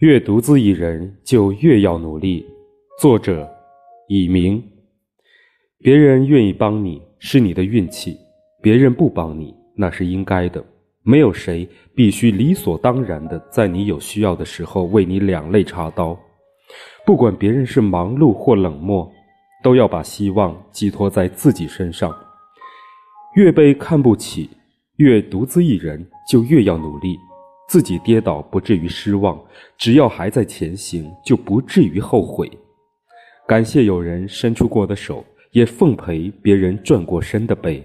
越独自一人，就越要努力。作者：以明。别人愿意帮你是你的运气，别人不帮你那是应该的。没有谁必须理所当然的在你有需要的时候为你两肋插刀。不管别人是忙碌或冷漠，都要把希望寄托在自己身上。越被看不起，越独自一人，就越要努力。自己跌倒不至于失望，只要还在前行，就不至于后悔。感谢有人伸出过的手，也奉陪别人转过身的背。